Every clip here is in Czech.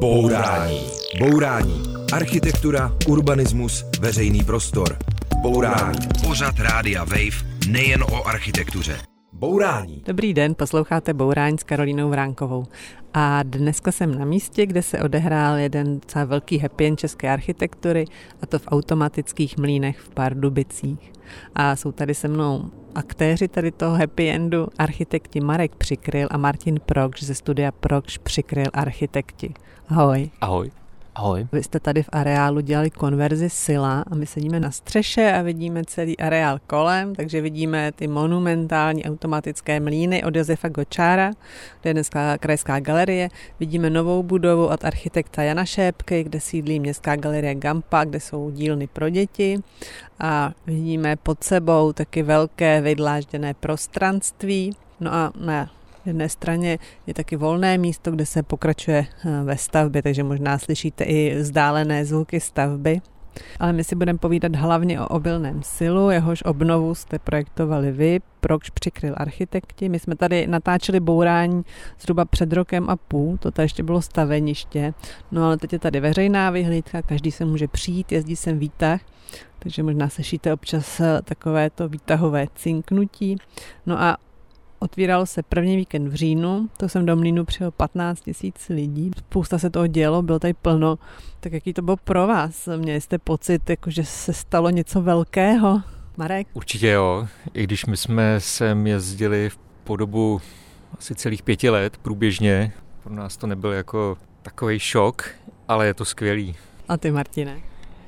Bourání. Bourání. Architektura, urbanismus, veřejný prostor. Bourání. Pořad Rádia Wave nejen o architektuře. Bourání. Dobrý den, posloucháte Bourání s Karolínou Vránkovou. A dneska jsem na místě, kde se odehrál jeden docela velký happy end české architektury, a to v automatických mlínech v Pardubicích. A jsou tady se mnou aktéři tady toho happy endu, architekti Marek Přikryl a Martin Prokš ze studia Prokš Přikryl architekti. Ahoj. Ahoj. Ahoj. Vy jste tady v areálu dělali konverzi Sila a my sedíme na střeše a vidíme celý areál kolem, takže vidíme ty monumentální automatické mlíny od Josefa Gočára, kde je dneska krajská galerie. Vidíme novou budovu od architekta Jana Šépky, kde sídlí městská galerie Gampa, kde jsou dílny pro děti. A vidíme pod sebou taky velké vydlážděné prostranství. No a na jedné straně je taky volné místo, kde se pokračuje eh, ve stavbě, takže možná slyšíte i vzdálené zvuky stavby. Ale my si budeme povídat hlavně o obilném silu, jehož obnovu jste projektovali vy, proč přikryl architekti. My jsme tady natáčeli bourání zhruba před rokem a půl, to tady ještě bylo staveniště, no ale teď je tady veřejná vyhlídka, každý se může přijít, jezdí sem výtah, takže možná slyšíte občas eh, takovéto výtahové cinknutí. No a Otvíralo se první víkend v říjnu, to jsem do Mlínu přijel 15 tisíc lidí, spousta se toho dělo, bylo tady plno. Tak jaký to bylo pro vás? Měli jste pocit, jako, že se stalo něco velkého? Marek? Určitě jo, i když my jsme sem jezdili v podobu asi celých pěti let průběžně, pro nás to nebyl jako takový šok, ale je to skvělý. A ty, Martine?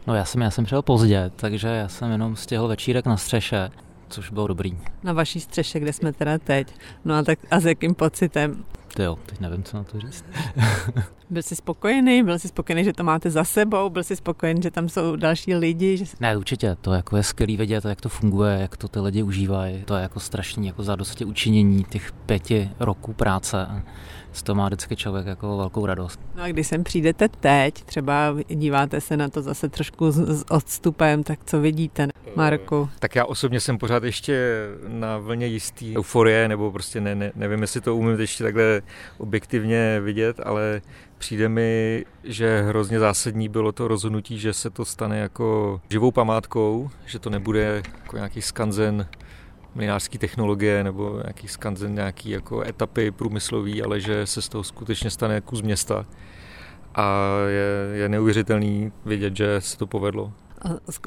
No já jsem, já jsem přijel pozdě, takže já jsem jenom stihl večírek na střeše což bylo dobrý. Na vaší střeše, kde jsme teda teď. No a tak a s jakým pocitem? To jo, teď nevím, co na to říct. byl jsi spokojený? Byl jsi spokojený, že to máte za sebou? Byl jsi spokojený, že tam jsou další lidi? Že... Ne, určitě. To jako je skvělý vědět, jak to funguje, jak to ty lidi užívají. To je jako strašný jako zadosti učinění těch pěti roků práce z toho má vždycky člověk jako velkou radost. No a když sem přijdete teď, třeba díváte se na to zase trošku s, s odstupem, tak co vidíte, Marku? Tak já osobně jsem pořád ještě na vlně jistý euforie, nebo prostě ne, ne, nevím, jestli to umím ještě takhle objektivně vidět, ale přijde mi, že hrozně zásadní bylo to rozhodnutí, že se to stane jako živou památkou, že to nebude jako nějaký skanzen mlinářské technologie nebo nějaký skanzen, nějaký jako etapy průmyslový, ale že se z toho skutečně stane kus města a je, je neuvěřitelný vidět, že se to povedlo.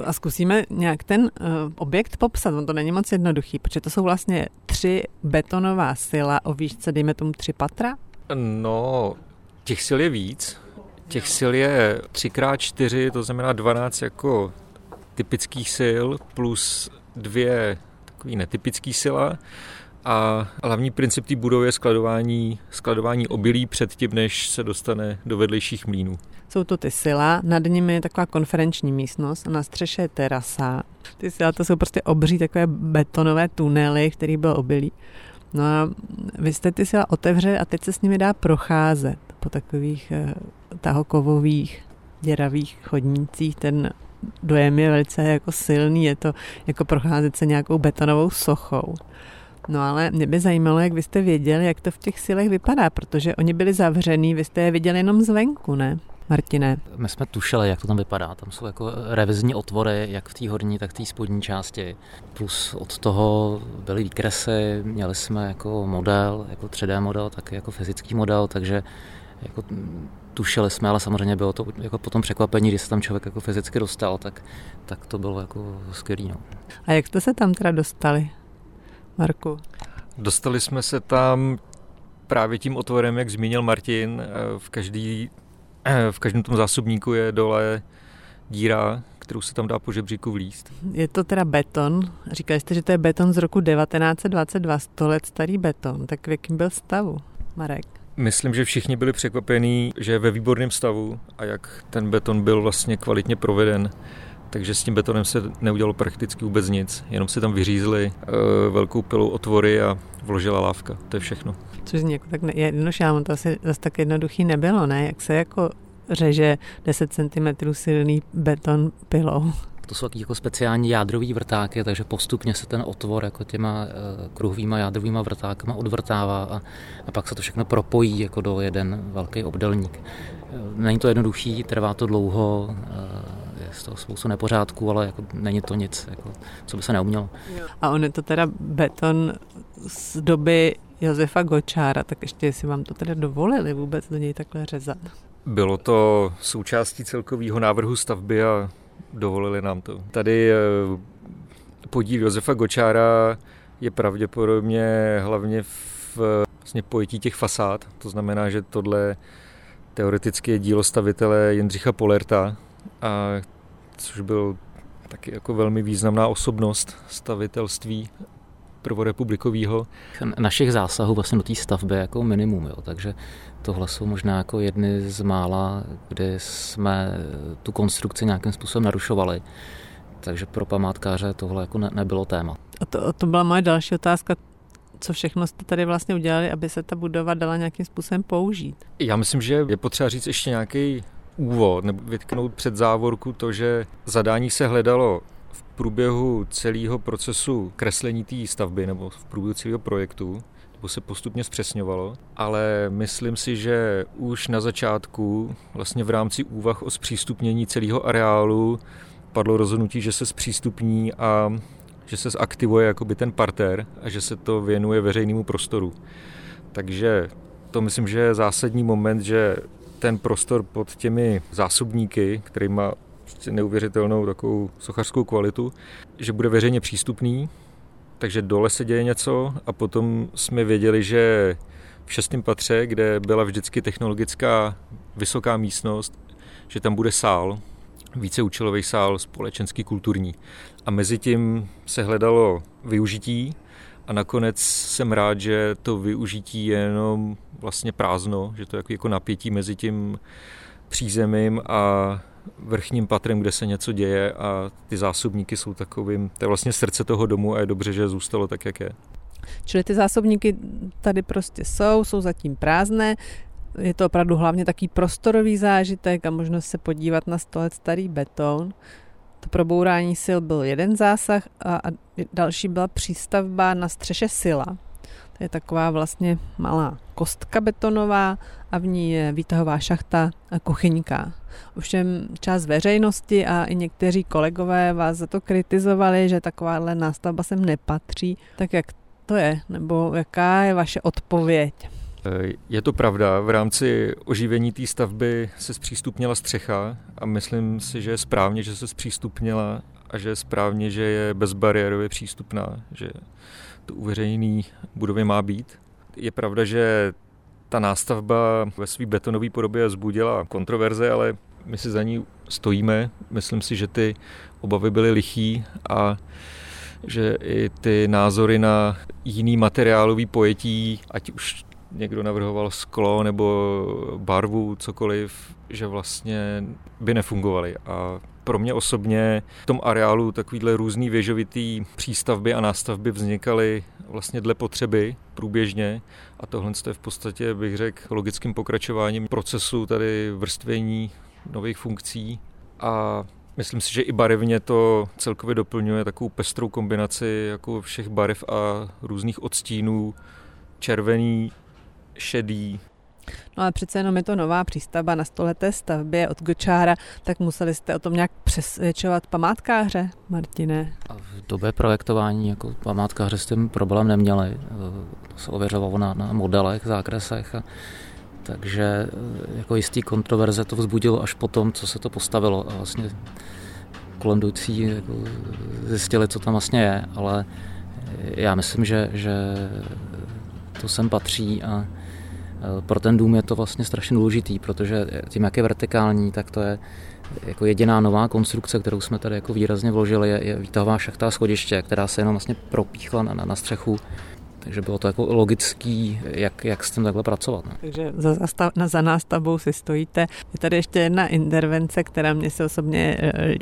A zkusíme nějak ten uh, objekt popsat, on to není moc jednoduchý, protože to jsou vlastně tři betonová sila o výšce, dejme tomu tři patra? No, těch sil je víc. Těch sil je 3x4, to znamená 12 jako typických sil plus dvě takový netypický sila. A hlavní princip té budovy je skladování, skladování obilí předtím, než se dostane do vedlejších mlínů. Jsou to ty sila, nad nimi je taková konferenční místnost a na střeše je terasa. Ty sila to jsou prostě obří takové betonové tunely, který byl obilí. No a vy jste ty sila otevřeli a teď se s nimi dá procházet po takových eh, tahokovových děravých chodnících. Ten dojem je velice jako silný, je to jako procházet se nějakou betonovou sochou. No ale mě by zajímalo, jak vy jste věděli, jak to v těch silech vypadá, protože oni byli zavřený, vy jste je viděli jenom zvenku, ne? Martine. My jsme tušili, jak to tam vypadá. Tam jsou jako revizní otvory, jak v té horní, tak v té spodní části. Plus od toho byly výkresy, měli jsme jako model, jako 3D model, tak jako fyzický model, takže jako tušili jsme, ale samozřejmě bylo to jako potom překvapení, když se tam člověk jako fyzicky dostal, tak, tak to bylo jako skvělý. No. A jak jste se tam teda dostali, Marku? Dostali jsme se tam právě tím otvorem, jak zmínil Martin, v, každý, v každém tom zásobníku je dole díra, kterou se tam dá po žebříku vlíst. Je to teda beton. Říkali jste, že to je beton z roku 1922, 100 let starý beton. Tak v jakým byl stavu, Marek? Myslím, že všichni byli překvapení, že je ve výborném stavu a jak ten beton byl vlastně kvalitně proveden. Takže s tím betonem se neudělalo prakticky vůbec nic, jenom si tam vyřízli e, velkou pilou otvory a vložila lávka, to je všechno. Což zní jako tak ale to asi zase tak jednoduchý nebylo, ne? Jak se jako řeže 10 cm silný beton pilou. To jsou taky jako speciální jádrový vrtáky, takže postupně se ten otvor jako těma eh, kruhovýma jádrovýma vrtákama odvrtává a, a pak se to všechno propojí jako do jeden velký obdelník. Není to jednoduchý, trvá to dlouho, je z toho spoustu nepořádků, ale jako není to nic, jako, co by se neumělo. A on je to teda beton z doby Josefa Gočára, tak ještě jestli vám to teda dovolili vůbec do něj takhle řezat. Bylo to součástí celkového návrhu stavby a dovolili nám to. Tady eh, podíl Josefa Gočára je pravděpodobně hlavně v vlastně pojetí těch fasád. To znamená, že tohle teoreticky je dílo stavitele Jindřicha Polerta, a, což byl taky jako velmi významná osobnost stavitelství prvorepublikového. Našich zásahů vlastně do té stavby jako minimum, jo, takže tohle jsou možná jako jedny z mála, kde jsme tu konstrukci nějakým způsobem narušovali. Takže pro památkáře tohle jako ne, nebylo téma. A to, to byla moje další otázka. Co všechno jste tady vlastně udělali, aby se ta budova dala nějakým způsobem použít? Já myslím, že je potřeba říct ještě nějaký úvod nebo vytknout před závorku to, že zadání se hledalo v průběhu celého procesu kreslení té stavby nebo v průběhu celého projektu, nebo se postupně zpřesňovalo, ale myslím si, že už na začátku, vlastně v rámci úvah o zpřístupnění celého areálu, padlo rozhodnutí, že se zpřístupní a že se zaktivuje jakoby ten parter a že se to věnuje veřejnému prostoru. Takže to myslím, že je zásadní moment, že ten prostor pod těmi zásobníky, který má prostě neuvěřitelnou takovou sochařskou kvalitu, že bude veřejně přístupný, takže dole se děje něco a potom jsme věděli, že v šestém patře, kde byla vždycky technologická vysoká místnost, že tam bude sál, víceúčelový sál společenský kulturní. A mezi tím se hledalo využití a nakonec jsem rád, že to využití je jenom vlastně prázdno, že to je jako, jako napětí mezi tím přízemím a vrchním patrem, kde se něco děje a ty zásobníky jsou takovým, to je vlastně srdce toho domu a je dobře, že zůstalo tak, jak je. Čili ty zásobníky tady prostě jsou, jsou zatím prázdné, je to opravdu hlavně taký prostorový zážitek a možnost se podívat na 100 let starý beton. To probourání sil byl jeden zásah a další byla přístavba na střeše sila. To je taková vlastně malá kostka betonová a v ní je výtahová šachta a kuchyňka. Ovšem část veřejnosti a i někteří kolegové vás za to kritizovali, že takováhle nástavba sem nepatří. Tak jak to je? Nebo jaká je vaše odpověď? Je to pravda, v rámci oživení té stavby se zpřístupnila střecha a myslím si, že je správně, že se zpřístupnila a že je správně, že je bezbariérově přístupná, že to uveřejněný budově má být. Je pravda, že ta nástavba ve své betonové podobě zbudila kontroverze, ale my si za ní stojíme. Myslím si, že ty obavy byly lichý a že i ty názory na jiný materiálový pojetí, ať už někdo navrhoval sklo nebo barvu, cokoliv, že vlastně by nefungovaly. A pro mě osobně v tom areálu takovýhle různý věžovitý přístavby a nástavby vznikaly vlastně dle potřeby průběžně a tohle je v podstatě, bych řekl, logickým pokračováním procesu tady vrstvění nových funkcí a Myslím si, že i barevně to celkově doplňuje takovou pestrou kombinaci jako všech barev a různých odstínů. Červený, šedý. No ale přece jenom je to nová přístavba na stoleté stavbě od Gočára, tak museli jste o tom nějak přesvědčovat památkáře, Martine? V době projektování jako památkáře s tím problém neměli. To se ověřovalo na, na modelech, zákresech. A, takže jako jistý kontroverze to vzbudilo až potom, co se to postavilo. A vlastně kolem jdoucí jako zjistili, co tam vlastně je, ale já myslím, že, že to sem patří a pro ten dům je to vlastně strašně důležitý, protože tím, jak je vertikální, tak to je jako jediná nová konstrukce, kterou jsme tady jako výrazně vložili, je, je výtahová šachta schodiště, která se jenom vlastně propíchla na, na střechu. Takže bylo to jako logický, jak, jak s tím takhle pracovat. No. Takže za, zastav, za nástavbou si stojíte. Je tady ještě jedna intervence, která mě se osobně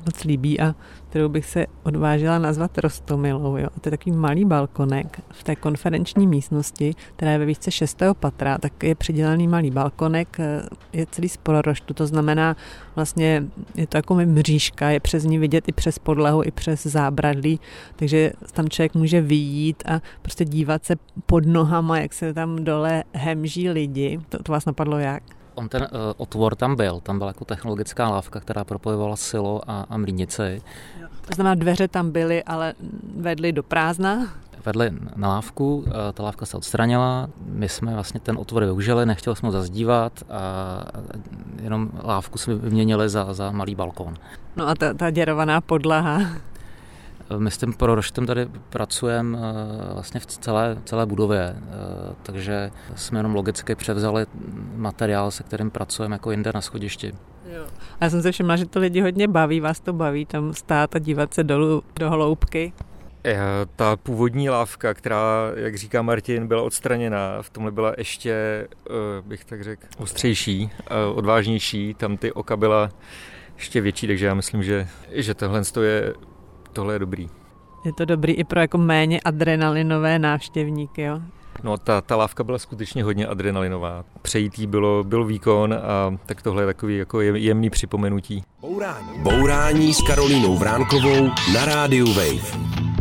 moc líbí a kterou bych se odvážila nazvat Rostomilou. Jo. To je takový malý balkonek v té konferenční místnosti, která je ve výšce 6. patra, tak je přidělený malý balkonek, e, je celý z poloroštu, to znamená vlastně je to jako mřížka, je přes ní vidět i přes podlahu, i přes zábradlí, takže tam člověk může vyjít a prostě dívat se pod nohama, jak se tam dole hemží lidi. To, to vás napadlo jak? On ten uh, otvor tam byl, tam byla jako technologická lávka, která propojovala silo a, a mlínici. To znamená, dveře tam byly, ale vedly do prázdna? Vedli na lávku, eh, ta lávka se odstranila, my jsme vlastně ten otvor využili, nechtěli jsme ho zazdívat a jenom lávku jsme vyměnili za, za malý balkón. No a ta, ta děrovaná podlaha? My s tím proroštem tady pracujeme eh, vlastně v celé, celé budově, eh, takže jsme jenom logicky převzali materiál, se kterým pracujeme jako jinde na schodišti. Jo. A já jsem se všimla, že to lidi hodně baví, vás to baví tam stát a dívat se dolů do hloubky. Eh, ta původní lávka, která, jak říká Martin, byla odstraněná, v tomhle byla ještě, bych tak řekl, ostřejší, odvážnější, tam ty oka byla ještě větší, takže já myslím, že, že tohle je tohle je dobrý. Je to dobrý i pro jako méně adrenalinové návštěvníky, jo? No ta, ta lávka byla skutečně hodně adrenalinová. Přejít jí bylo, byl výkon a tak tohle je takový jako jemný připomenutí. Bourání. Bourání s Karolínou Vránkovou na rádiu Wave.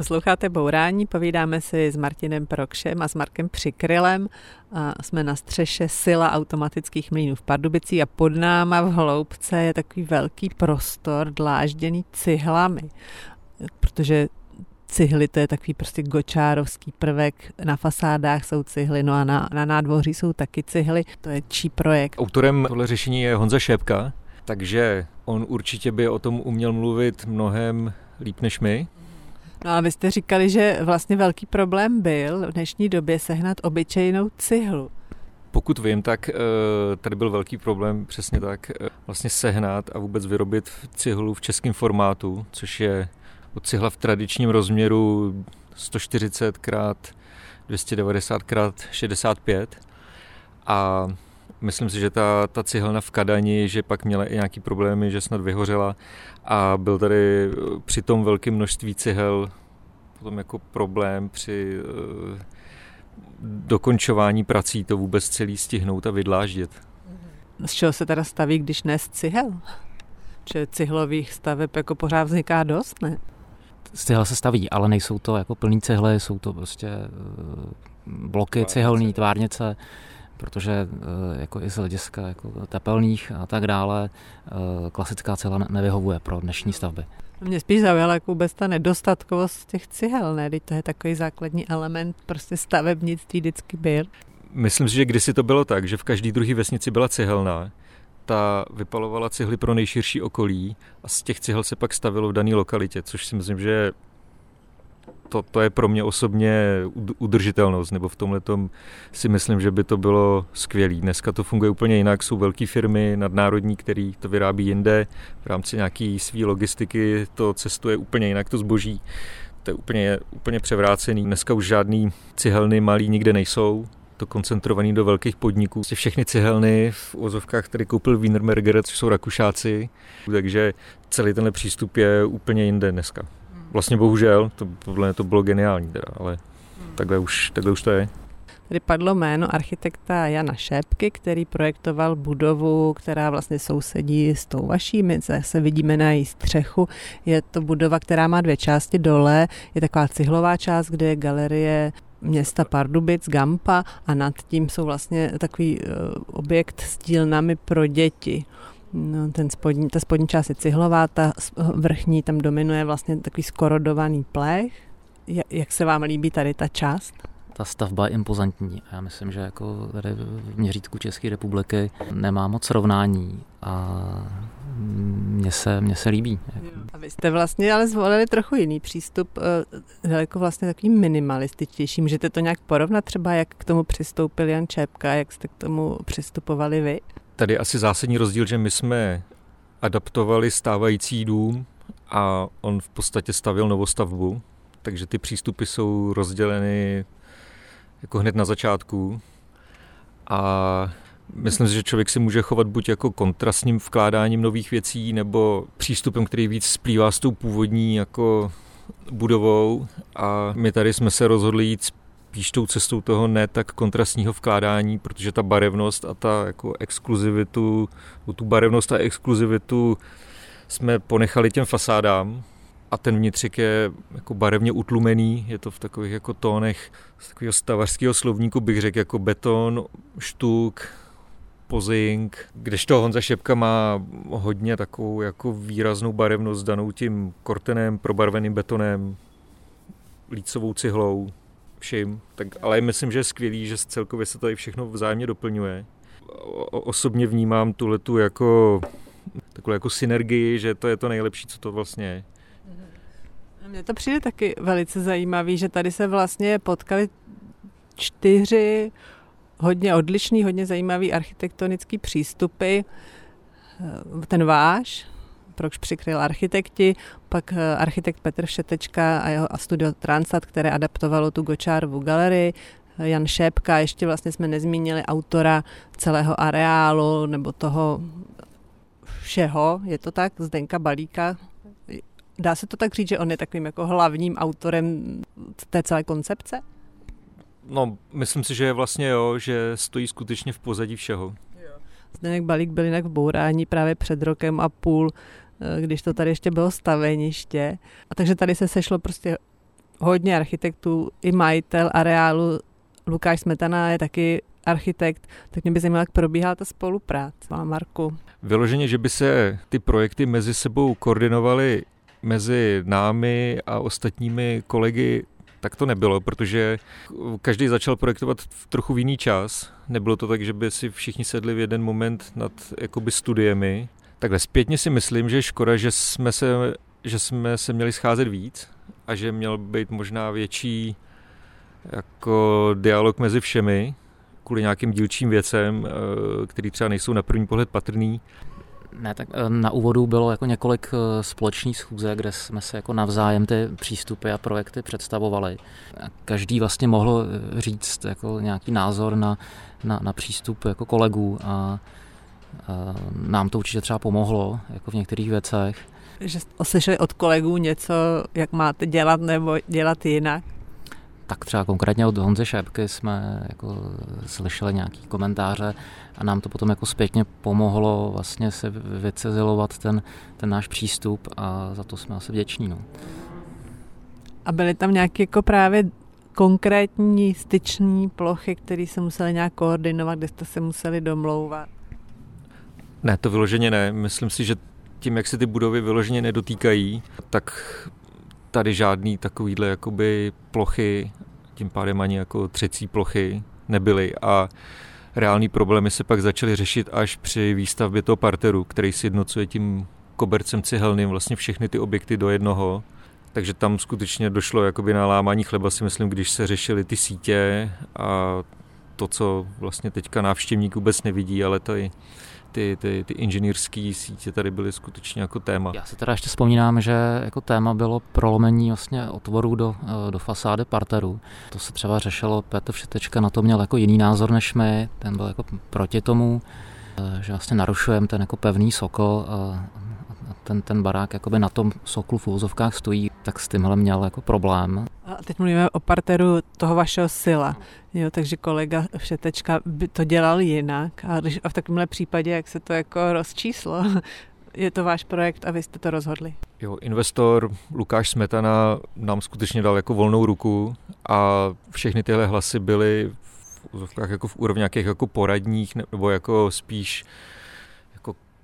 Posloucháte Bourání, povídáme si s Martinem Prokšem a s Markem Přikrylem. A jsme na střeše sila automatických mlínů v Pardubicí a pod náma v hloubce je takový velký prostor dlážděný cihlami, protože cihly, to je takový prostě gočárovský prvek, na fasádách jsou cihly, no a na, na nádvoří jsou taky cihly, to je čí projekt. Autorem tohle řešení je Honza Šépka, takže on určitě by o tom uměl mluvit mnohem líp než my. No a vy jste říkali, že vlastně velký problém byl v dnešní době sehnat obyčejnou cihlu. Pokud vím, tak eh, tady byl velký problém přesně tak eh, vlastně sehnat a vůbec vyrobit cihlu v českém formátu, což je od cihla v tradičním rozměru 140 x 290 x 65 a myslím si, že ta, ta cihelna v Kadani, že pak měla i nějaký problémy, že snad vyhořela a byl tady eh, při tom velké množství cihel potom jako problém při uh, dokončování prací to vůbec celý stihnout a vydláždět. Z čeho se teda staví, když ne z cihel? Že cihlových staveb jako pořád vzniká dost, ne? Z cihel se staví, ale nejsou to jako plný cihly, jsou to prostě uh, bloky cihelný, tvárnice, protože uh, jako i z hlediska jako tepelných a tak dále uh, klasická cihla nevyhovuje pro dnešní stavby. Mě spíš zaujala jako vůbec ta nedostatkovost těch cihel, ne? Teď to je takový základní element prostě stavebnictví vždycky byl. Myslím si, že kdysi to bylo tak, že v každý druhý vesnici byla cihelná, ta vypalovala cihly pro nejširší okolí a z těch cihel se pak stavilo v dané lokalitě, což si myslím, že to, to je pro mě osobně udržitelnost, nebo v tomhle si myslím, že by to bylo skvělé. Dneska to funguje úplně jinak, jsou velké firmy nadnárodní, které to vyrábí jinde, v rámci nějaké své logistiky to cestuje úplně jinak, to zboží. To je úplně, úplně převrácený. Dneska už žádný cihelny malý nikde nejsou, to koncentrovaný do velkých podniků. Všechny cihelny v ozovkách, které koupil Wienerberger, což jsou Rakušáci, takže celý tenhle přístup je úplně jinde dneska. Vlastně bohužel, to, podle mě to bylo geniální teda, ale takhle už, takhle už to je. Tady padlo jméno architekta Jana Šépky, který projektoval budovu, která vlastně sousedí s tou vaší. My zase vidíme na její střechu. Je to budova, která má dvě části dole. Je taková cihlová část, kde je galerie města Pardubic, Gampa a nad tím jsou vlastně takový uh, objekt s dílnami pro děti. No, ten spodní, ta spodní část je cihlová, ta vrchní tam dominuje vlastně takový skorodovaný plech. Jak se vám líbí tady ta část? Ta stavba je impozantní a já myslím, že jako tady v měřítku České republiky nemá moc srovnání a mně se, mně se líbí. A vy jste vlastně ale zvolili trochu jiný přístup, eh, daleko vlastně takový minimalističtější. Můžete to nějak porovnat třeba, jak k tomu přistoupil Jan Čepka, jak jste k tomu přistupovali vy? Tady asi zásadní rozdíl, že my jsme adaptovali stávající dům a on v podstatě stavil novostavbu, takže ty přístupy jsou rozděleny jako hned na začátku. A myslím si, že člověk si může chovat buď jako kontrastním vkládáním nových věcí, nebo přístupem, který víc splývá s tou původní jako budovou. A my tady jsme se rozhodli jít spíš tou cestou toho ne tak kontrastního vkládání, protože ta barevnost a ta jako exkluzivitu, tu barevnost a exkluzivitu jsme ponechali těm fasádám a ten vnitřek je jako barevně utlumený, je to v takových jako tónech z takového stavařského slovníku bych řekl jako beton, štuk, pozing, kdežto Honza Šepka má hodně takovou jako výraznou barevnost danou tím kortenem, probarveným betonem, lícovou cihlou, vším. Tak, ale myslím, že je skvělý, že celkově se tady všechno vzájemně doplňuje. O, osobně vnímám tu jako takovou jako synergii, že to je to nejlepší, co to vlastně je. Mně to přijde taky velice zajímavý, že tady se vlastně potkali čtyři hodně odlišný, hodně zajímavý architektonický přístupy. Ten váš, proč přikryl architekti, pak architekt Petr Šetečka a jeho a studio Transat, které adaptovalo tu Gočárovu galerii, Jan Šépka, ještě vlastně jsme nezmínili autora celého areálu nebo toho všeho, je to tak, Zdenka Balíka. Dá se to tak říct, že on je takovým jako hlavním autorem té celé koncepce? No, myslím si, že je vlastně jo, že stojí skutečně v pozadí všeho. Zdeněk Balík byl jinak v bourání právě před rokem a půl, eh, když to tady ještě bylo staveniště. A takže tady se sešlo prostě hodně architektů, i majitel areálu Lukáš Smetana je taky architekt, tak mě by zajímalo, jak probíhá ta spolupráce. Marku. Vyloženě, že by se ty projekty mezi sebou koordinovaly mezi námi a ostatními kolegy, tak to nebylo, protože každý začal projektovat v trochu jiný čas. Nebylo to tak, že by si všichni sedli v jeden moment nad jakoby studiemi. Takhle zpětně si myslím, že škoda, že jsme se, že jsme se měli scházet víc a že měl být možná větší jako dialog mezi všemi, kvůli nějakým dílčím věcem, eh, který třeba nejsou na první pohled patrný. Ne, tak eh, na úvodu bylo jako několik eh, společných schůze, kde jsme se jako navzájem ty přístupy a projekty představovali. Každý vlastně mohl říct jako nějaký názor na, na, na přístup jako kolegů a nám to určitě třeba pomohlo jako v některých věcech. Že jste slyšeli od kolegů něco, jak máte dělat nebo dělat jinak? tak třeba konkrétně od Honze Šepky jsme jako slyšeli nějaký komentáře a nám to potom jako zpětně pomohlo vlastně se vycezilovat ten, ten náš přístup a za to jsme asi vděční. No. A byly tam nějaké jako právě konkrétní styční plochy, které se museli nějak koordinovat, kde jste se museli domlouvat? Ne, to vyloženě ne. Myslím si, že tím, jak se ty budovy vyloženě nedotýkají, tak tady žádný takovýhle jakoby plochy, tím pádem ani jako třecí plochy nebyly a reální problémy se pak začaly řešit až při výstavbě toho parteru, který sjednocuje tím kobercem cihelným vlastně všechny ty objekty do jednoho. Takže tam skutečně došlo jakoby na lámání chleba, si myslím, když se řešily ty sítě a to, co vlastně teďka návštěvník vůbec nevidí, ale tady ty, ty, ty inženýrské sítě tady byly skutečně jako téma. Já si teda ještě vzpomínám, že jako téma bylo prolomení vlastně otvorů do, do fasády parteru. To se třeba řešilo, Petr Všetečka na to měl jako jiný názor než my, ten byl jako proti tomu, že vlastně narušujeme ten jako pevný sokol a ten, ten barák jakoby na tom soklu v úzovkách stojí, tak s tímhle měl jako problém. A teď mluvíme o parteru toho vašeho sila, jo, takže kolega Všetečka by to dělal jinak a, když, a v takovémhle případě, jak se to jako rozčíslo, je to váš projekt a vy jste to rozhodli. Jo, investor Lukáš Smetana nám skutečně dal jako volnou ruku a všechny tyhle hlasy byly v úzovkách jako v úrovni nějakých jako poradních nebo jako spíš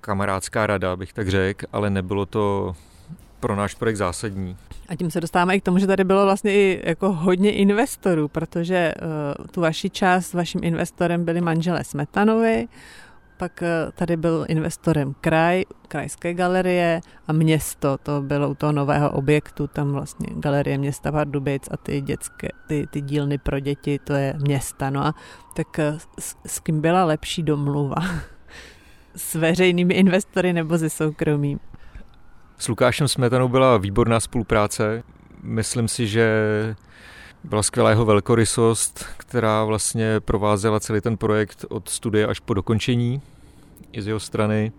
kamarádská rada, bych tak řekl, ale nebylo to pro náš projekt zásadní. A tím se dostáváme i k tomu, že tady bylo vlastně i jako hodně investorů, protože uh, tu vaši část s vaším investorem byli manželé Smetanovi, pak uh, tady byl investorem kraj, krajské galerie a město, to bylo u toho nového objektu, tam vlastně galerie města Pardubic a ty dětské, ty, ty dílny pro děti, to je města, no a tak uh, s, s kým byla lepší domluva? s veřejnými investory nebo se soukromým? S Lukášem Smetanou byla výborná spolupráce. Myslím si, že byla skvělá jeho velkorysost, která vlastně provázela celý ten projekt od studie až po dokončení i z jeho strany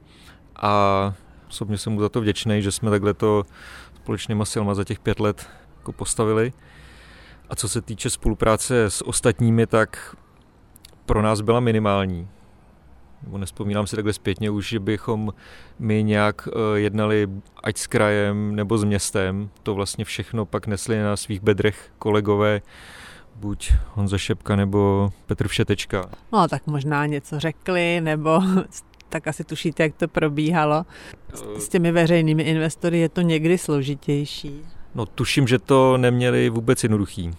a osobně jsem mu za to vděčný, že jsme takhle to společnýma silama za těch pět let jako postavili. A co se týče spolupráce s ostatními, tak pro nás byla minimální. Nebo nespomínám si takhle zpětně už, že bychom my nějak eh, jednali ať s krajem nebo s městem. To vlastně všechno pak nesli na svých bedrech kolegové, buď Honza Šepka nebo Petr Všetečka. No tak možná něco řekli, nebo tak asi tušíte, jak to probíhalo. S těmi veřejnými investory je to někdy složitější. No tuším, že to neměli vůbec jednoduchý.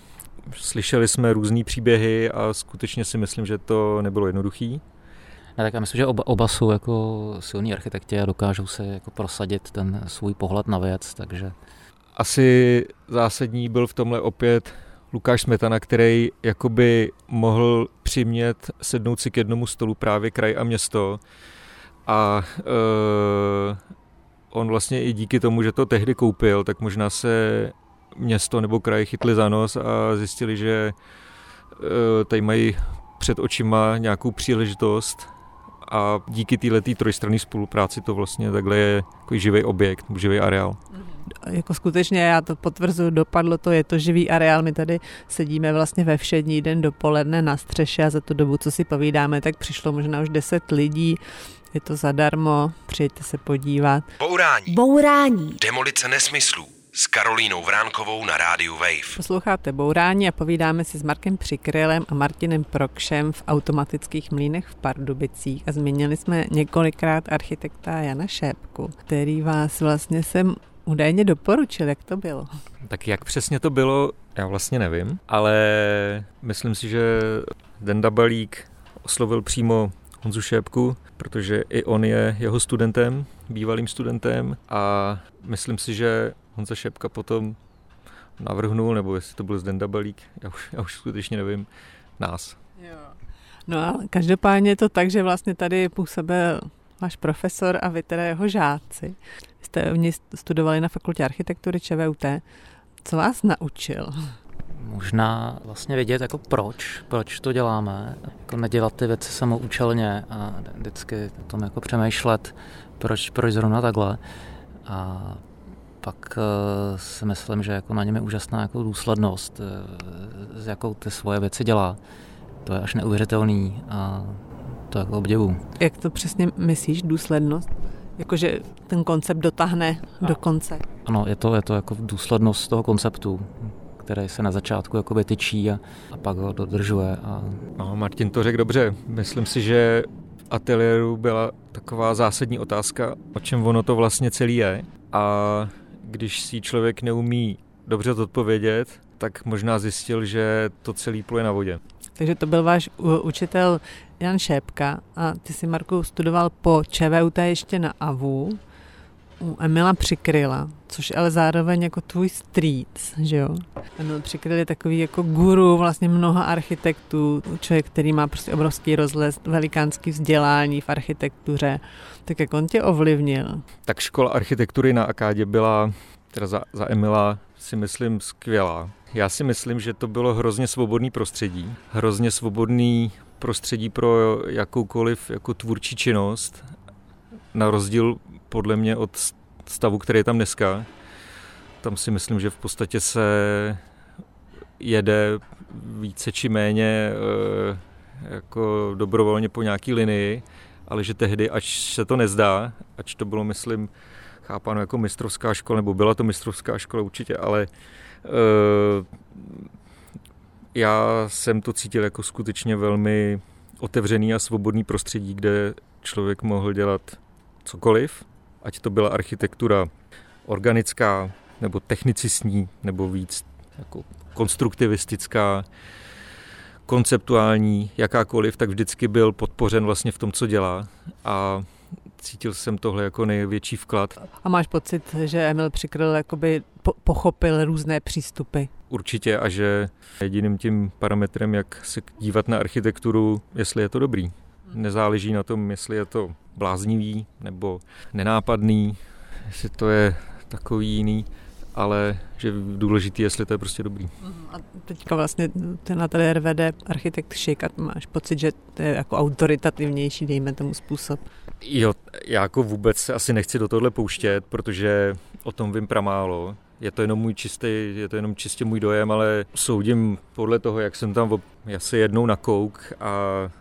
Slyšeli jsme různé příběhy a skutečně si myslím, že to nebylo jednoduchý. Ne, tak já myslím, že oba, oba jsou jako silní architekti a dokážou se jako prosadit ten svůj pohled na věc, takže... Asi zásadní byl v tomhle opět Lukáš Smetana, který jakoby mohl přimět sednout si k jednomu stolu právě kraj a město. A uh, on vlastně i díky tomu, že to tehdy koupil, tak možná se město nebo kraj chytli za nos a zjistili, že uh, tady mají před očima nějakou příležitost a díky této trojstranné spolupráci to vlastně takhle je jako živý objekt, živý areál. Jako skutečně, já to potvrzuji, dopadlo to, je to živý areál, my tady sedíme vlastně ve všední den dopoledne na střeše a za tu dobu, co si povídáme, tak přišlo možná už 10 lidí, je to zadarmo, přijďte se podívat. Bourání. Bourání. Demolice nesmyslů s Karolínou Vránkovou na rádiu Wave. Posloucháte Bourání a povídáme si s Markem Přikrylem a Martinem Prokšem v automatických mlínech v Pardubicích a zmínili jsme několikrát architekta Jana Šépku, který vás vlastně sem údajně doporučil, jak to bylo. Tak jak přesně to bylo, já vlastně nevím, ale myslím si, že Denda Balík oslovil přímo Honzu Šépku, protože i on je jeho studentem, bývalým studentem a myslím si, že Honza Šepka potom navrhnul, nebo jestli to byl Zdenda Balík, já už, já už skutečně nevím, nás. Jo. No a každopádně je to tak, že vlastně tady působil váš profesor a vy teda jeho žáci. Jste oni studovali na fakultě architektury ČVUT. Co vás naučil? možná vlastně vědět, jako proč, proč to děláme, jako nedělat ty věci samoučelně a vždycky o tom jako přemýšlet, proč, proč zrovna takhle. A pak uh, si myslím, že jako na něm je úžasná jako důslednost, uh, s jakou ty svoje věci dělá. To je až neuvěřitelný a to jako obdivu. Jak to přesně myslíš, důslednost? Jakože ten koncept dotáhne do konce. Ano, je to, je to jako důslednost toho konceptu který se na začátku jakoby tyčí a, a pak ho dodržuje. A... No, Martin to řekl dobře. Myslím si, že v ateliéru byla taková zásadní otázka, o čem ono to vlastně celý je. A když si člověk neumí dobře odpovědět, tak možná zjistil, že to celý pluje na vodě. Takže to byl váš učitel Jan Šépka a ty si, Marku, studoval po ČVUT ještě na AVU u Emila Přikryla, což ale zároveň jako tvůj strýc, že jo? Emil Přikryl je takový jako guru vlastně mnoha architektů, člověk, který má prostě obrovský rozhled, velikánský vzdělání v architektuře. Tak jak on tě ovlivnil? Tak škola architektury na Akádě byla, teda za, za Emila si myslím skvělá. Já si myslím, že to bylo hrozně svobodný prostředí, hrozně svobodný prostředí pro jakoukoliv jako tvůrčí činnost, na rozdíl podle mě od stavu, který je tam dneska. Tam si myslím, že v podstatě se jede více či méně eh, jako dobrovolně po nějaký linii, ale že tehdy, ač se to nezdá, ač to bylo, myslím, chápáno jako mistrovská škola, nebo byla to mistrovská škola určitě, ale uh, já jsem to cítil jako skutečně velmi otevřený a svobodný prostředí, kde člověk mohl dělat cokoliv, ať to byla architektura organická, nebo technicistní, nebo víc jako konstruktivistická, konceptuální, jakákoliv, tak vždycky byl podpořen vlastně v tom, co dělá a cítil jsem tohle jako největší vklad. A máš pocit, že Emil Přikryl jakoby po- pochopil různé přístupy? Určitě a že jediným tím parametrem, jak se dívat na architekturu, jestli je to dobrý. Nezáleží na tom, jestli je to bláznivý nebo nenápadný, jestli to je takový jiný, ale že důležitý, jestli to je prostě dobrý. A teďka vlastně ten na tady RVD architekt Šik a máš pocit, že to je jako autoritativnější, dejme tomu způsob. Jo, já jako vůbec se asi nechci do tohle pouštět, protože o tom vím pramálo. Je to jenom můj čistý, je to jenom čistě můj dojem, ale soudím podle toho, jak jsem tam asi jednou nakouk a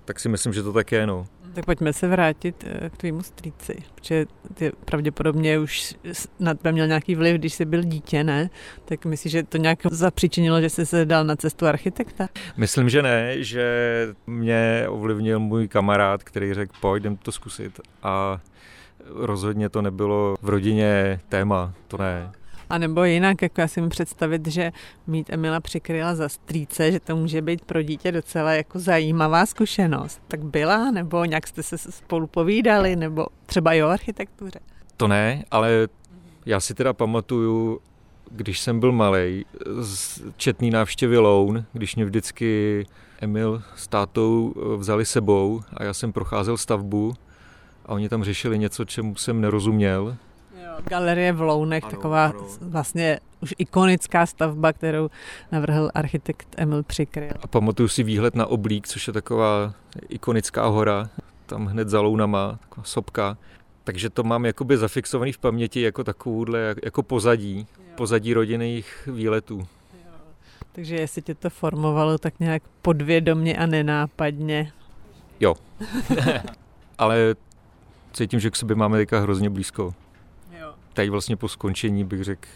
tak si myslím, že to tak je, no. Tak pojďme se vrátit eh, k tvýmu strýci, protože ty pravděpodobně už na tebe měl nějaký vliv, když jsi byl dítě, ne? Tak myslíš, že to nějak zapříčinilo, že jsi se dal na cestu architekta? Myslím, že ne, že mě ovlivnil můj kamarád, který řekl, pojď, jdem to zkusit a rozhodně to nebylo v rodině téma, to ne. A nebo jinak, jako já si mi představit, že mít Emila přikryla za strýce, že to může být pro dítě docela jako zajímavá zkušenost. Tak byla, nebo nějak jste se spolu povídali, nebo třeba i o architektuře? To ne, ale já si teda pamatuju, když jsem byl malý, z četný návštěvy Loun, když mě vždycky Emil s tátou vzali sebou a já jsem procházel stavbu a oni tam řešili něco, čemu jsem nerozuměl Galerie v Lounech, ano, taková ano. vlastně už ikonická stavba, kterou navrhl architekt Emil Přikryl. A pamatuju si výhled na Oblík, což je taková ikonická hora, tam hned za Lounama, taková sopka. Takže to mám jakoby zafixovaný v paměti jako takovouhle, jako pozadí, jo. pozadí rodinných výletů. Takže jestli tě to formovalo tak nějak podvědomně a nenápadně. Jo. Ale cítím, že k sobě máme teďka hrozně blízko tady vlastně po skončení, bych řekl,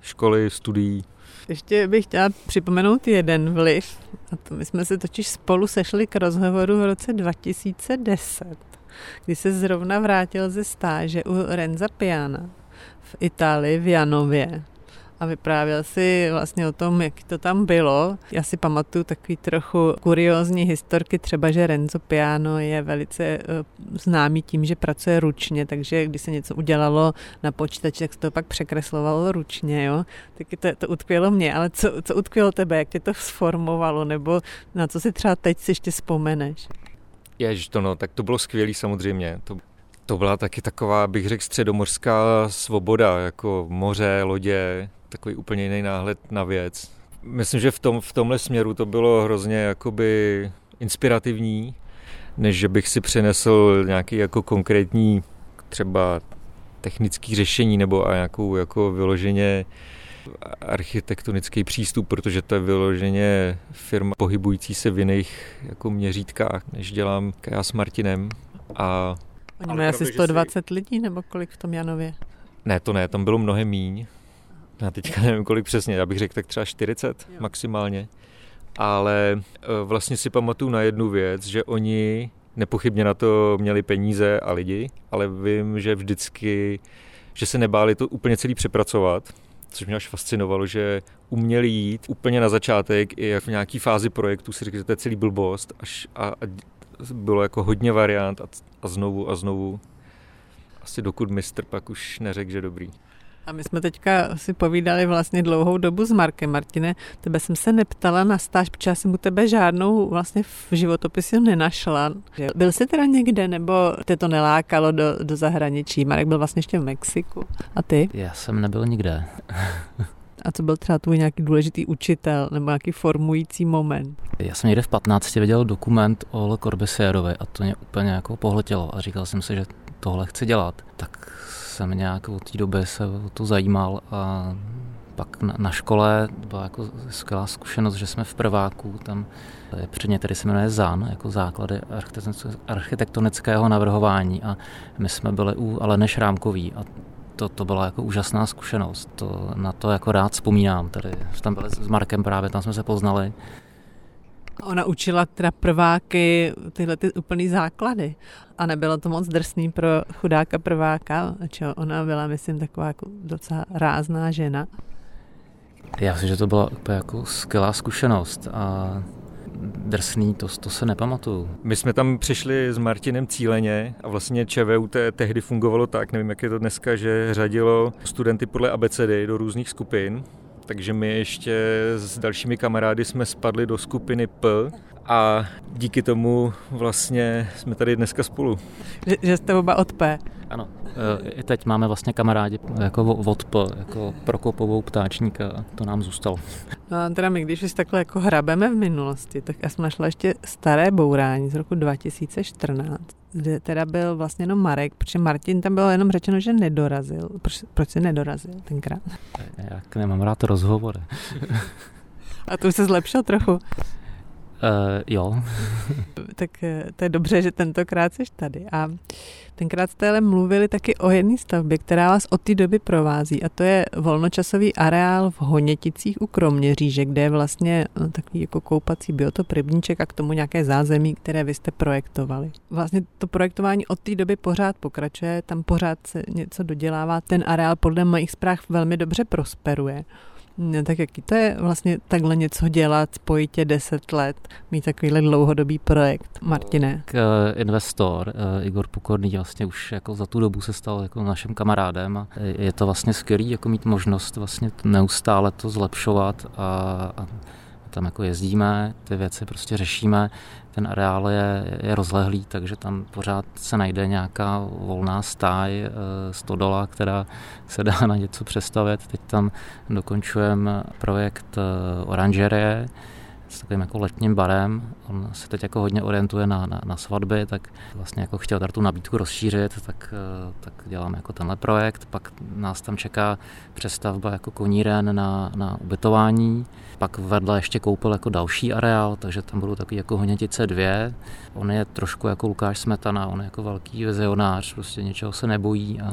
školy, studií. Ještě bych chtěla připomenout jeden vliv. A to my jsme se totiž spolu sešli k rozhovoru v roce 2010, kdy se zrovna vrátil ze stáže u Renza Piana v Itálii, v Janově a vyprávěl si vlastně o tom, jak to tam bylo. Já si pamatuju takový trochu kuriózní historky, třeba, že Renzo Piano je velice eh, známý tím, že pracuje ručně, takže když se něco udělalo na počítači, tak se to pak překreslovalo ručně, jo. Taky to, to utkvělo mě, ale co, co utkvělo tebe, jak tě to sformovalo, nebo na co si třeba teď si ještě vzpomeneš? Jež to no, tak to bylo skvělé samozřejmě. To, to byla taky taková, bych řekl, středomorská svoboda, jako moře, lodě, takový úplně jiný náhled na věc. Myslím, že v, tom, v tomhle směru to bylo hrozně jakoby inspirativní, než že bych si přinesl nějaký jako konkrétní třeba technický řešení nebo a nějakou jako vyloženě architektonický přístup, protože to je vyloženě firma pohybující se v jiných jako měřítkách, než dělám já s Martinem. A Oni mají asi 120 si... lidí, nebo kolik v tom Janově? Ne, to ne, tam bylo mnohem míň. Já teďka nevím, kolik přesně, já bych řekl tak třeba 40 jo. maximálně. Ale e, vlastně si pamatuju na jednu věc, že oni nepochybně na to měli peníze a lidi, ale vím, že vždycky, že se nebáli to úplně celý přepracovat, což mě až fascinovalo, že uměli jít úplně na začátek i v nějaký fázi projektu si řekl, že to je celý blbost až a, a bylo jako hodně variant a, a znovu a znovu. Asi dokud mistr pak už neřekl, že dobrý. A my jsme teďka si povídali vlastně dlouhou dobu s Markem. Martine, tebe jsem se neptala na stáž, protože jsem u tebe žádnou vlastně v životopisu nenašla. Byl jsi teda někde, nebo tě to nelákalo do, do zahraničí? Marek byl vlastně ještě v Mexiku. A ty? Já jsem nebyl nikde. A co byl třeba tvůj nějaký důležitý učitel nebo nějaký formující moment? Já jsem někde v 15 viděl dokument o Le Corbusierovi a to mě úplně jako pohletělo a říkal jsem si, že tohle chci dělat. Tak jsem nějak od té doby se o to zajímal a pak na, na škole byla jako skvělá zkušenost, že jsme v prváku, tam je předně tedy se jmenuje ZAN, jako základy architektonického navrhování a my jsme byli u Aleny Šrámkový a to, to byla jako úžasná zkušenost. To, na to jako rád vzpomínám. Tady tam byli s Markem právě, tam jsme se poznali. Ona učila teda prváky tyhle ty úplný základy a nebylo to moc drsný pro chudáka prváka, čo ona byla, myslím, taková jako docela rázná žena. Já myslím, že to byla jako skvělá zkušenost a drsný, to, to se nepamatuju. My jsme tam přišli s Martinem cíleně a vlastně ČVUT tehdy fungovalo tak, nevím, jak je to dneska, že řadilo studenty podle abecedy do různých skupin takže my ještě s dalšími kamarády jsme spadli do skupiny P a díky tomu vlastně jsme tady dneska spolu. Že, že jste oba od P. Ano, e, i teď máme vlastně kamarádi jako vodp, jako Prokopovou ptáčníka, to nám zůstalo. No a teda my, když si takhle jako hrabeme v minulosti, tak já jsem našla ještě staré bourání z roku 2014, kde teda byl vlastně jenom Marek, protože Martin tam bylo jenom řečeno, že nedorazil. Proč, proč se nedorazil tenkrát? Jak nemám rád rozhovory. A to už se zlepšil trochu. Uh, jo. tak eh, to je dobře, že tentokrát jsi tady. A tenkrát jste ale mluvili taky o jedné stavbě, která vás od té doby provází a to je volnočasový areál v Honěticích u Kroměříže, kde je vlastně no, takový jako koupací biotop rybníček a k tomu nějaké zázemí, které vy jste projektovali. Vlastně to projektování od té doby pořád pokračuje, tam pořád se něco dodělává, ten areál podle mojich zpráv velmi dobře prosperuje. No, tak jaký to je vlastně takhle něco dělat, spojitě 10 let, mít takovýhle dlouhodobý projekt, Martine? K, uh, investor uh, Igor Pokorný vlastně už jako za tu dobu se stal jako naším kamarádem a je to vlastně skvělý jako mít možnost vlastně neustále to zlepšovat a, a tam jako jezdíme, ty věci prostě řešíme ten areál je, je rozlehlý, takže tam pořád se najde nějaká volná stáj e, stodola, která se dá na něco přestavět. Teď tam dokončujeme projekt e, oranžerie, s takovým jako letním barem. On se teď jako hodně orientuje na, na, na svatby, tak vlastně jako chtěl tady tu nabídku rozšířit, tak, eh, tak děláme jako tenhle projekt. Pak nás tam čeká přestavba jako koníren na, na ubytování. Pak vedle ještě koupil jako další areál, takže tam budou takový jako honětice dvě. On je trošku jako Lukáš Smetana, on je jako velký vizionář, prostě něčeho se nebojí a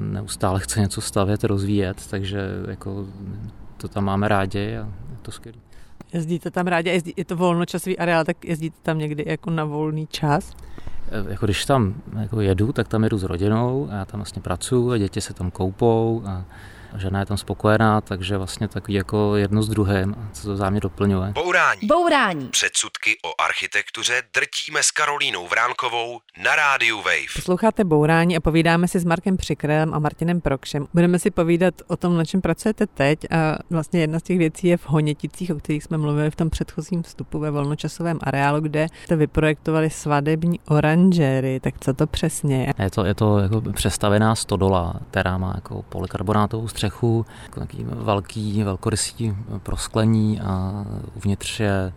neustále chce něco stavět, rozvíjet, takže jako to tam máme rádi a je to skvělé. Jezdíte tam rádi, jezdí, je to volnočasový areál, tak jezdíte tam někdy jako na volný čas? E, jako když tam jako jedu, tak tam jedu s rodinou a já tam vlastně pracuji a děti se tam koupou a žena je tam spokojená, takže vlastně takový jako jedno s druhým, co to zámě doplňuje. Bourání. Bourání. Předsudky o architektuře drtíme s Karolínou Vránkovou na rádiu Wave. Posloucháte Bourání a povídáme si s Markem Přikrem a Martinem Prokšem. Budeme si povídat o tom, na čem pracujete teď a vlastně jedna z těch věcí je v Honěticích, o kterých jsme mluvili v tom předchozím vstupu ve volnočasovém areálu, kde jste vyprojektovali svadební oranžery. Tak co to přesně je? Je to, je to jako přestavená stodola, která má jako polikarbonátovou střechu, jako takový velký, velkorysý prosklení a uvnitř je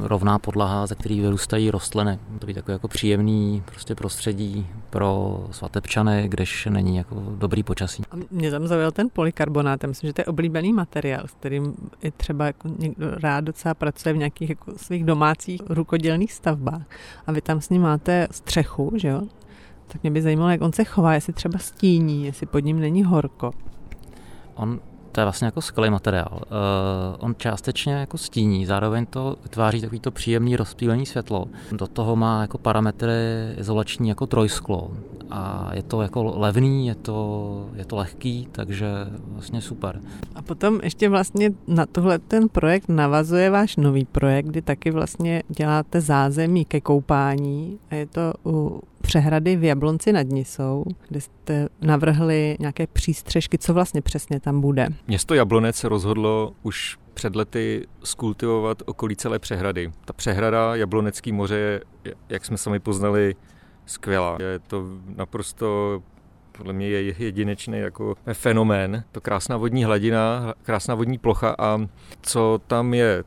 rovná podlaha, ze který vyrůstají rostliny. To by takový jako příjemný prostě prostředí pro svatebčany, když není jako dobrý počasí. A mě tam zaujal ten polikarbonát. Já myslím, že to je oblíbený materiál, s kterým i třeba jako někdo rád docela pracuje v nějakých jako svých domácích rukodělných stavbách. A vy tam s ním máte střechu, že jo? Tak mě by zajímalo, jak on se chová, jestli třeba stíní, jestli pod ním není horko. On to je vlastně jako skvělý materiál. Uh, on částečně jako stíní, zároveň to vytváří takový to příjemný rozptýlení světlo. Do toho má jako parametry izolační jako trojsklo a je to jako levný, je to, je to lehký, takže vlastně super. A potom ještě vlastně na tohle ten projekt navazuje váš nový projekt, kdy taky vlastně děláte zázemí ke koupání a je to u přehrady v Jablonci nad Nisou, kde jste navrhli nějaké přístřežky, co vlastně přesně tam bude. Město Jablonec se rozhodlo už před lety skultivovat okolí celé přehrady. Ta přehrada Jablonecký moře je, jak jsme sami poznali, skvělá. Je to naprosto podle mě je jedinečný jako fenomén. To krásná vodní hladina, krásná vodní plocha a co tam je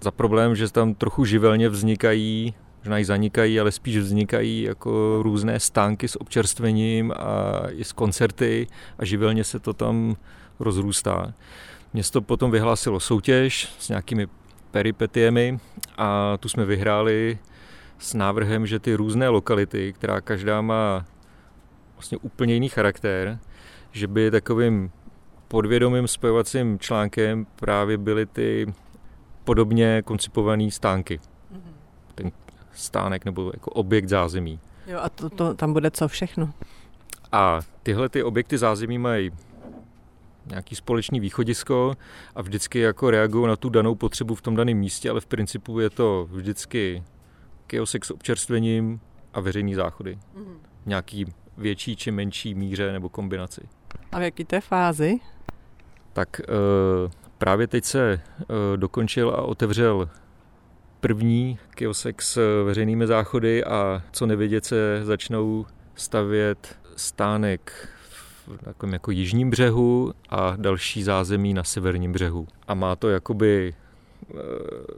za problém, že tam trochu živelně vznikají možná i zanikají, ale spíš vznikají jako různé stánky s občerstvením a i s koncerty a živelně se to tam rozrůstá. Město potom vyhlásilo soutěž s nějakými peripetiemi a tu jsme vyhráli s návrhem, že ty různé lokality, která každá má vlastně úplně jiný charakter, že by takovým podvědomým spojovacím článkem právě byly ty podobně koncipované stánky. Stánek nebo jako objekt zázemí. Jo, a to, to, tam bude co všechno? A tyhle ty objekty zázemí mají nějaký společný východisko a vždycky jako reagují na tu danou potřebu v tom daném místě, ale v principu je to vždycky kiosek s občerstvením a veřejný záchody. Mm-hmm. Nějaký větší či menší míře nebo kombinaci. A v jaký té fázi? Tak e, právě teď se e, dokončil a otevřel první kiosek s veřejnými záchody a co nevědět se začnou stavět stánek v takovém jako jižním břehu a další zázemí na severním břehu. A má to jakoby eh,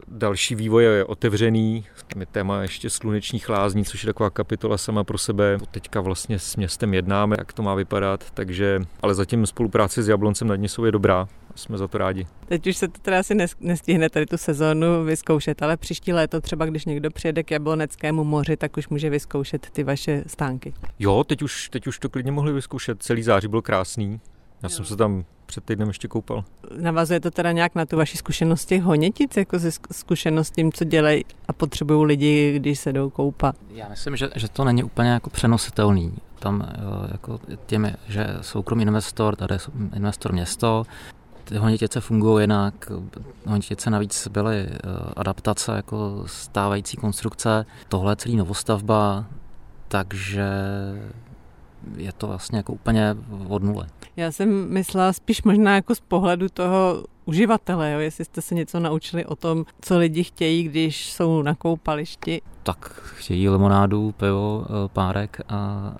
další vývoj je otevřený. Tam je téma ještě slunečních lázní, což je taková kapitola sama pro sebe. Teďka vlastně s městem jednáme, jak to má vypadat, takže, ale zatím spolupráce s Jabloncem nad Nisou je dobrá jsme za to rádi. Teď už se to teda asi nestihne tady tu sezónu vyzkoušet, ale příští léto třeba, když někdo přijede k Jabloneckému moři, tak už může vyzkoušet ty vaše stánky. Jo, teď už, teď už to klidně mohli vyzkoušet. Celý září byl krásný. Já jo. jsem se tam před týdnem ještě koupal. Navazuje to teda nějak na tu vaši zkušenost těch honětic, jako ze zkušenost tím, co dělají a potřebují lidi, když se jdou koupat? Já myslím, že, že to není úplně jako přenositelný. Tam jako tím, že soukromý investor, tady je investor město, ty honětice fungují jinak. Honětice navíc byly eh, adaptace jako stávající konstrukce. Tohle je celý novostavba, takže je to vlastně jako úplně od nuly. Já jsem myslela spíš možná jako z pohledu toho uživatele, jo? jestli jste se něco naučili o tom, co lidi chtějí, když jsou na koupališti. Tak chtějí limonádu, pivo, eh, párek a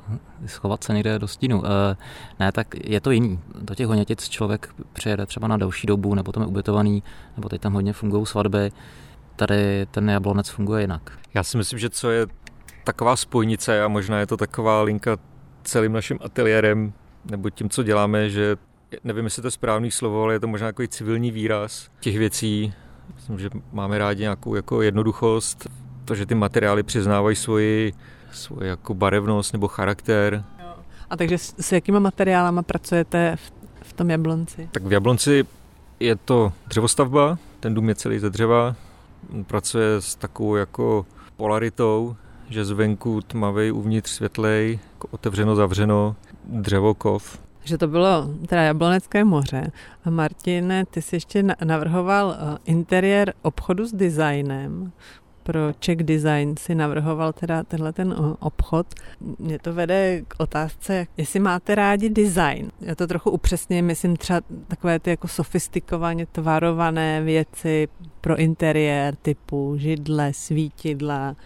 schovat se někde do stínu. Eh, ne, tak je to jiný. Do těch honětic člověk přijede třeba na další dobu, nebo tam je ubytovaný, nebo teď tam hodně fungují svatby. Tady ten jablonec funguje jinak. Já si myslím, že co je taková spojnice a možná je to taková linka celým naším ateliérem nebo tím, co děláme, že nevím, jestli to je správný slovo, ale je to možná takový civilní výraz těch věcí. Myslím, že máme rádi nějakou jako jednoduchost, to, že ty materiály přiznávají svoji, svoji jako barevnost nebo charakter. A takže s, s jakýma materiálama pracujete v, v tom Jablonci? Tak v Jablonci je to dřevostavba, ten dům je celý ze dřeva, pracuje s takovou jako polaritou, že zvenku tmavý, uvnitř světlej, jako otevřeno, zavřeno, dřevokov. Že to bylo teda Jablonecké moře. A Martine, ty jsi ještě navrhoval eh, interiér obchodu s designem. Pro Czech Design si navrhoval teda tenhle ten eh, obchod. Mě to vede k otázce, jestli máte rádi design. Já to trochu upřesně, myslím třeba takové ty jako sofistikovaně tvarované věci pro interiér typu židle, svítidla,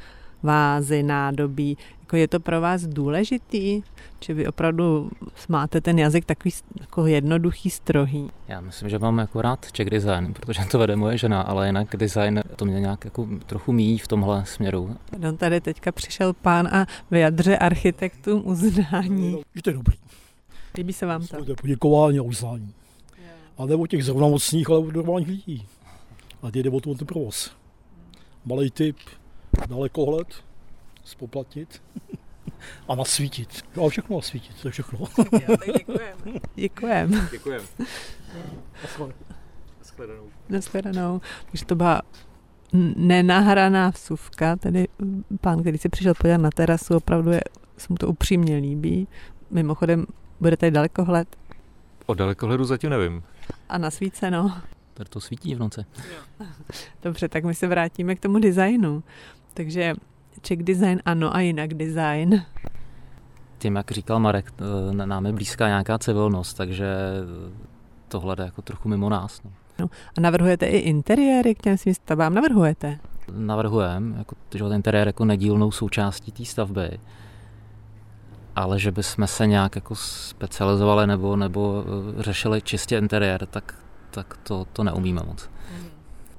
vázy, nádobí. Jako je to pro vás důležitý? Či vy opravdu máte ten jazyk takový jako jednoduchý, strohý? Já myslím, že mám jako rád Czech design, protože to vede moje žena, ale jinak design to mě nějak jako trochu míjí v tomhle směru. No tady teďka přišel pán a vyjadře architektům uznání. Že to je dobrý. Líbí se vám to? To je poděkování a uznání. A nebo těch zrovna mocných, ale normálních lidí. A teď jde o ten provoz. Malý typ, dalekohled, spoplatnit a nasvítit. A všechno nasvítit, to je všechno. Děkujeme. Děkujeme. Děkujeme. Nashledanou. Takže to byla nenahraná vsuvka, tedy pán, který si přišel podívat na terasu, opravdu je, se mu to upřímně líbí. Mimochodem, bude tady dalekohled? O dalekohledu zatím nevím. A nasvíceno? Tady to svítí v noci. Dobře, tak my se vrátíme k tomu designu. Takže Czech design ano a jinak design. Tím, jak říkal Marek, nám je blízká nějaká civilnost, takže tohle jde jako trochu mimo nás. No. No, a navrhujete i interiéry k těm svým stavbám? Navrhujete? Navrhujeme, jako, že ten interiér jako nedílnou součástí té stavby, ale že bychom se nějak jako specializovali nebo, nebo eh, řešili čistě interiér, tak, tak to, to neumíme moc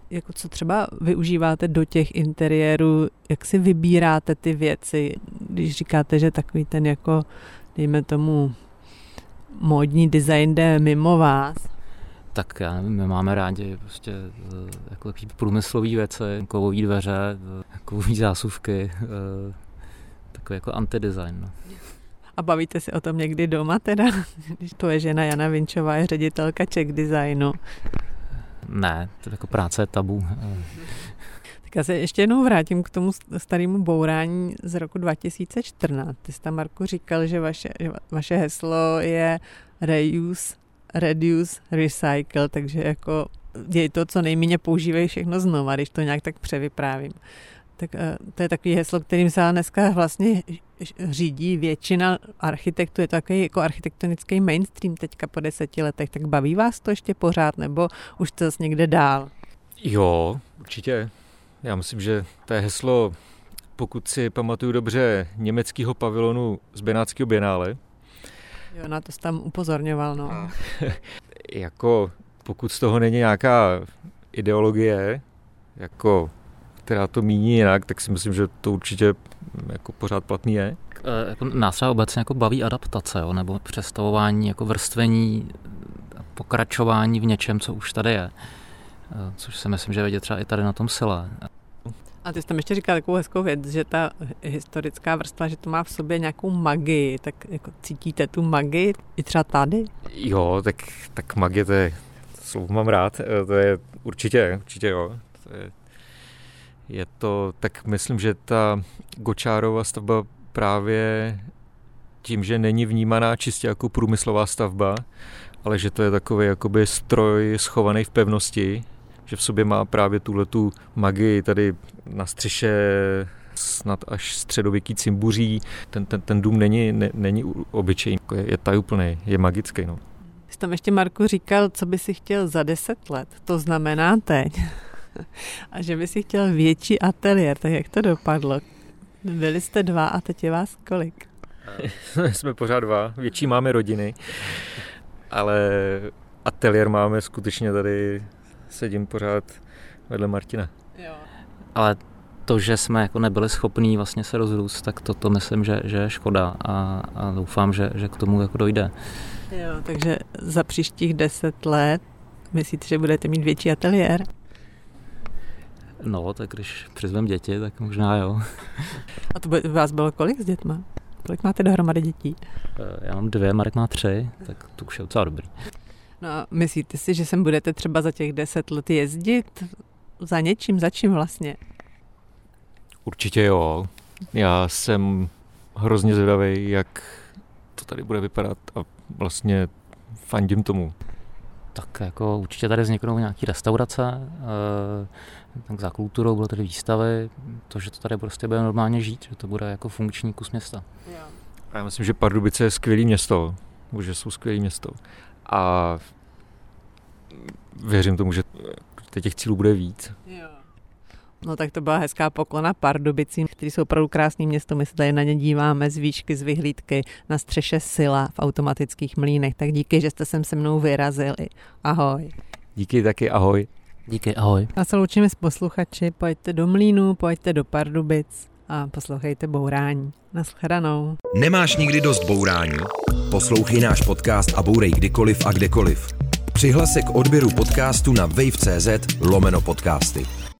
jako co třeba využíváte do těch interiérů, jak si vybíráte ty věci, když říkáte, že takový ten jako, dejme tomu, módní design jde mimo vás? Tak já nevím, my máme rádi prostě eh, jako takový průmyslový věci, kovové dveře, eh, kovové zásuvky, eh, takový jako antidesign. No. A bavíte se o tom někdy doma teda? Když to je žena Jana Vinčová, je ředitelka Czech Designu. Ne, to jako práce je tabu. Tak já se ještě jednou vrátím k tomu starému bourání z roku 2014. Ty jsi tam, Marku, říkal, že vaše, že vaše heslo je reuse, reduce, recycle, takže jako děj to, co nejméně používají všechno znova, když to nějak tak převyprávím. Tak eh, to je takový heslo, kterým se dneska vlastně řídí většina architektů. Je to takový jako architektonický mainstream teďka po deseti letech. Tak baví vás to ještě pořád, nebo už to zase někde dál? Jo, určitě. Já myslím, že to je heslo, pokud si pamatuju dobře, německého pavilonu z Benátského bienále, Jo, na to jsi tam upozorňoval, no. Jako pokud z toho není nějaká ideologie, jako, která to míní jinak, tak si myslím, že to určitě jako pořád platný je. E, jako nás třeba obecně jako baví adaptace, jo, nebo přestavování, jako vrstvení, pokračování v něčem, co už tady je. E, což si myslím, že vidět třeba i tady na tom sile. A ty jsi tam ještě říkal takovou hezkou věc, že ta historická vrstva, že to má v sobě nějakou magii, tak jako cítíte tu magii i třeba tady? Jo, tak, tak magie to je, slovo mám rád, e, to je určitě, určitě jo. To je, je to, tak myslím, že ta Gočárova stavba právě tím, že není vnímaná čistě jako průmyslová stavba, ale že to je takový jakoby stroj schovaný v pevnosti, že v sobě má právě tuhle tu magii tady na střeše snad až středověký cimbuří. Ten, ten, ten dům není, ne, není obyčejný, je, je tajuplný, je magický. No. Jsi tam ještě, Marku, říkal, co by si chtěl za deset let. To znamená teď. a že by si chtěl větší ateliér. Tak jak to dopadlo? Byli jste dva a teď je vás kolik? Jsme pořád dva. Větší máme rodiny. Ale ateliér máme skutečně tady sedím pořád vedle Martina. Jo. Ale to, že jsme jako nebyli schopní vlastně se rozrůst, tak to, to myslím, že, že je škoda a, a doufám, že, že k tomu jako dojde. Jo, takže za příštích deset let myslíte, že budete mít větší ateliér? No, tak když přizvem děti, tak možná jo. A to by vás bylo kolik s dětma? Kolik máte dohromady dětí? Eh, já mám dvě, Marek má tři, tak to už je docela dobrý. No a myslíte si, že sem budete třeba za těch deset let jezdit? Za něčím, za čím vlastně? Určitě jo. Já jsem hrozně zvědavý, jak to tady bude vypadat a vlastně fandím tomu. Tak jako určitě tady vzniknou nějaké restaurace, eh, tak za kulturou budou tady výstavy, to, že to tady prostě bude normálně žít, že to bude jako funkční kus města. Já myslím, že Pardubice je skvělé město, že jsou skvělé město. A věřím tomu, že těch cílů bude víc. Jo. No tak to byla hezká poklona Pardubicím, kteří jsou opravdu krásný město. My se tady na ně díváme z výšky, z vyhlídky na střeše Sila v automatických mlínech. Tak díky, že jste sem se mnou vyrazili. Ahoj. Díky taky, ahoj. Díky, ahoj. A se loučíme s posluchači, pojďte do Mlínu, pojďte do Pardubic a poslouchejte Bourání. Naschledanou. Nemáš nikdy dost bourání? Poslouchej náš podcast a bourej kdykoliv a kdekoliv. Přihlas se k odběru podcastu na wave.cz lomeno podcasty.